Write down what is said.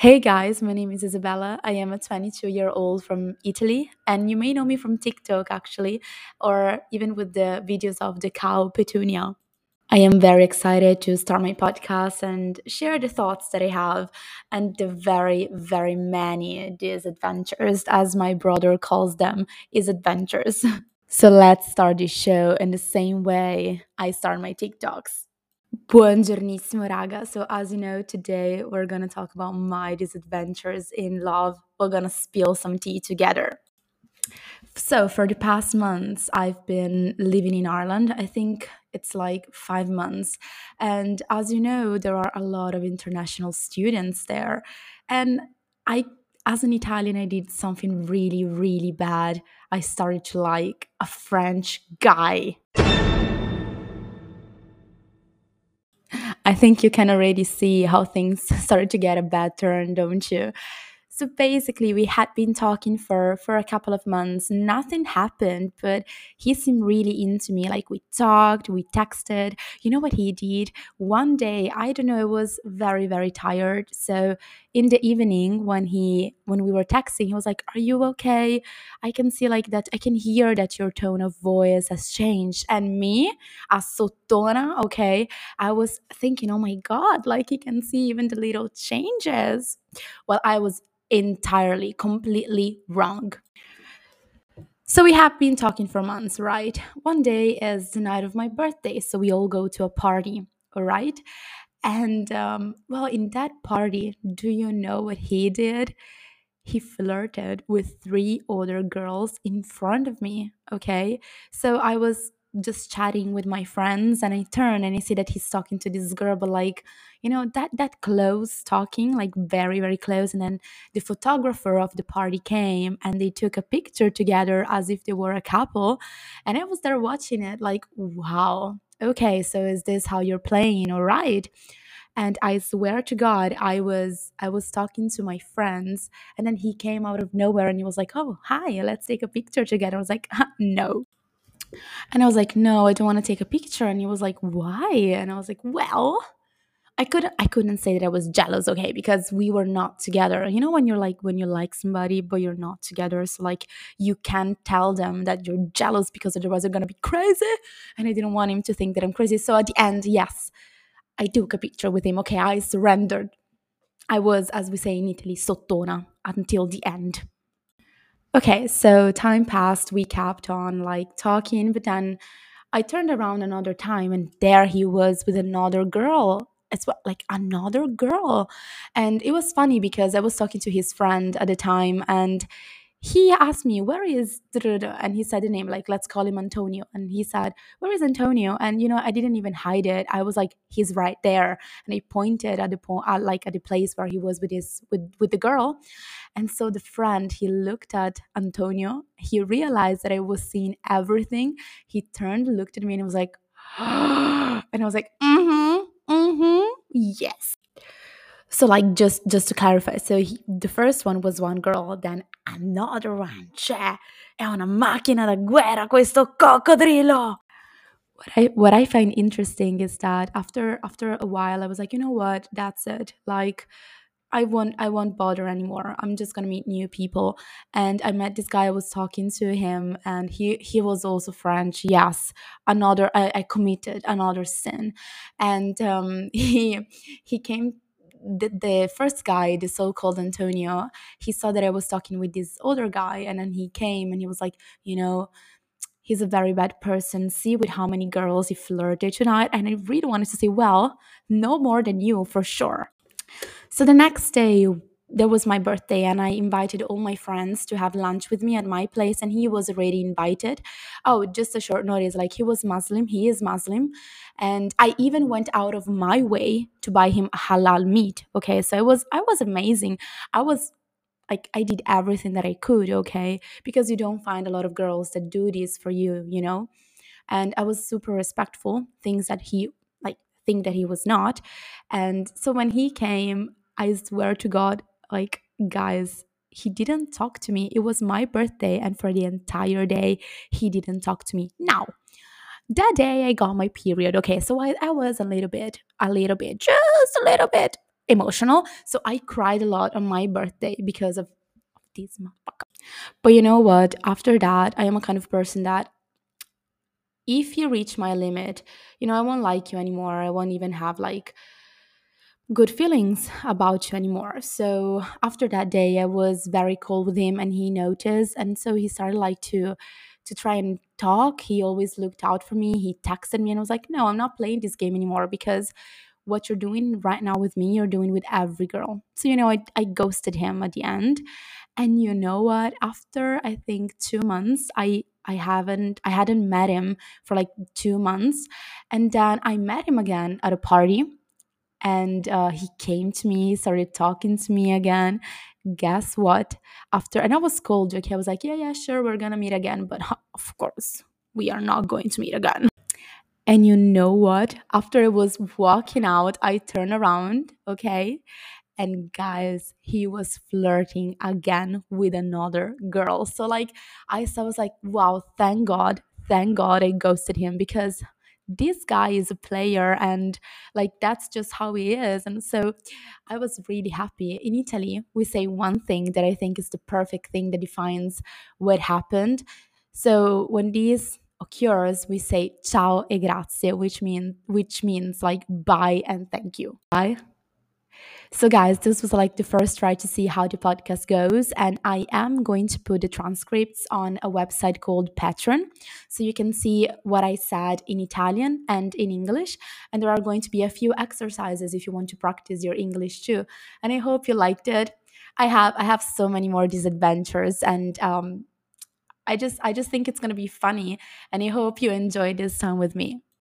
Hey guys, my name is Isabella. I am a 22 year old from Italy, and you may know me from TikTok actually, or even with the videos of the cow Petunia. I am very excited to start my podcast and share the thoughts that I have and the very, very many disadventures, as my brother calls them, Isadventures. so let's start this show in the same way I start my TikToks. Buongiornissimo, raga. So, as you know, today we're gonna talk about my disadventures in love. We're gonna spill some tea together. So, for the past months, I've been living in Ireland. I think it's like five months. And as you know, there are a lot of international students there. And I, as an Italian, I did something really, really bad. I started to like a French guy. I think you can already see how things started to get a bad turn, don't you? So basically, we had been talking for for a couple of months. Nothing happened, but he seemed really into me. Like we talked, we texted. You know what he did? One day, I don't know, I was very very tired. So in the evening, when he when we were texting, he was like, "Are you okay? I can see like that. I can hear that your tone of voice has changed." And me, a sottona, okay, I was thinking, "Oh my god!" Like he can see even the little changes. Well, I was entirely, completely wrong. So we have been talking for months, right? One day is the night of my birthday, so we all go to a party, all right? And um, well, in that party, do you know what he did? He flirted with three other girls in front of me, okay? So I was just chatting with my friends and I turn and I see that he's talking to this girl, but like, you know, that that close talking, like very, very close. And then the photographer of the party came and they took a picture together as if they were a couple. And I was there watching it, like, wow, okay, so is this how you're playing? All right and i swear to god i was i was talking to my friends and then he came out of nowhere and he was like oh hi let's take a picture together i was like no and I was like, no, I don't want to take a picture. And he was like, why? And I was like, well, I couldn't I couldn't say that I was jealous, okay, because we were not together. You know when you're like when you like somebody but you're not together, so like you can't tell them that you're jealous because otherwise they're gonna be crazy. And I didn't want him to think that I'm crazy. So at the end, yes, I took a picture with him. Okay, I surrendered. I was, as we say in Italy, sottona until the end. Okay, so time passed. We kept on like talking, but then I turned around another time and there he was with another girl. It's what like another girl. And it was funny because I was talking to his friend at the time and he asked me where is and he said the name like let's call him antonio. And he said where is antonio? And you know i didn't even hide it. I was like he's right there. And i pointed at the point like at the place where he was with his with with the girl. And so the friend he looked at antonio. He realized that i was seeing everything. He turned looked at me and was like and i was like mm-hmm mm-hmm yes so like just just to clarify so he, the first one was one girl then another one cioè è una macchina da guerra questo coccodrillo what I what I find interesting is that after after a while I was like you know what that's it like I won't I won't bother anymore. I'm just gonna meet new people. And I met this guy, I was talking to him and he he was also French. Yes. Another I, I committed another sin. And um he he came the, the first guy, the so-called Antonio, he saw that I was talking with this other guy, and then he came and he was like, you know, he's a very bad person. See with how many girls he flirted tonight. And I really wanted to say, well, no more than you for sure. So the next day, there was my birthday and I invited all my friends to have lunch with me at my place and he was already invited. Oh, just a short notice like he was Muslim, he is Muslim and I even went out of my way to buy him halal meat. Okay? So it was I was amazing. I was like I did everything that I could, okay? Because you don't find a lot of girls that do this for you, you know? And I was super respectful, things that he like think that he was not. And so when he came, I swear to God, like, guys, he didn't talk to me. It was my birthday, and for the entire day, he didn't talk to me. Now, that day I got my period. Okay, so I, I was a little bit, a little bit, just a little bit emotional. So I cried a lot on my birthday because of these motherfuckers. But you know what? After that, I am a kind of person that if you reach my limit, you know, I won't like you anymore. I won't even have like good feelings about you anymore. So after that day, I was very cold with him and he noticed. And so he started like to to try and talk. He always looked out for me. He texted me and I was like, no, I'm not playing this game anymore because what you're doing right now with me, you're doing with every girl. So, you know, I, I ghosted him at the end. And you know what? After I think two months, I I haven't I hadn't met him for like two months. And then I met him again at a party and uh, he came to me started talking to me again. Guess what? After and i was cold okay? I was like yeah yeah sure we're gonna meet again but of course we are not going to meet again. And you know what? After i was walking out i turned around okay? And guys he was flirting again with another girl. So like i was like wow thank god thank god i ghosted him because this guy is a player and like that's just how he is. And so i was really happy. In italy we say one thing that i think is the perfect thing that defines what happened. So when this occurs we say ciao e grazie which mean which means like bye and thank you. Bye so, guys, this was like the first try to see how the podcast goes. And I am going to put the transcripts on a website called Patreon. So you can see what I said in Italian and in English. And there are going to be a few exercises if you want to practice your English too. And I hope you liked it. I have I have so many more these adventures and um I just I just think it's gonna be funny and I hope you enjoy this time with me.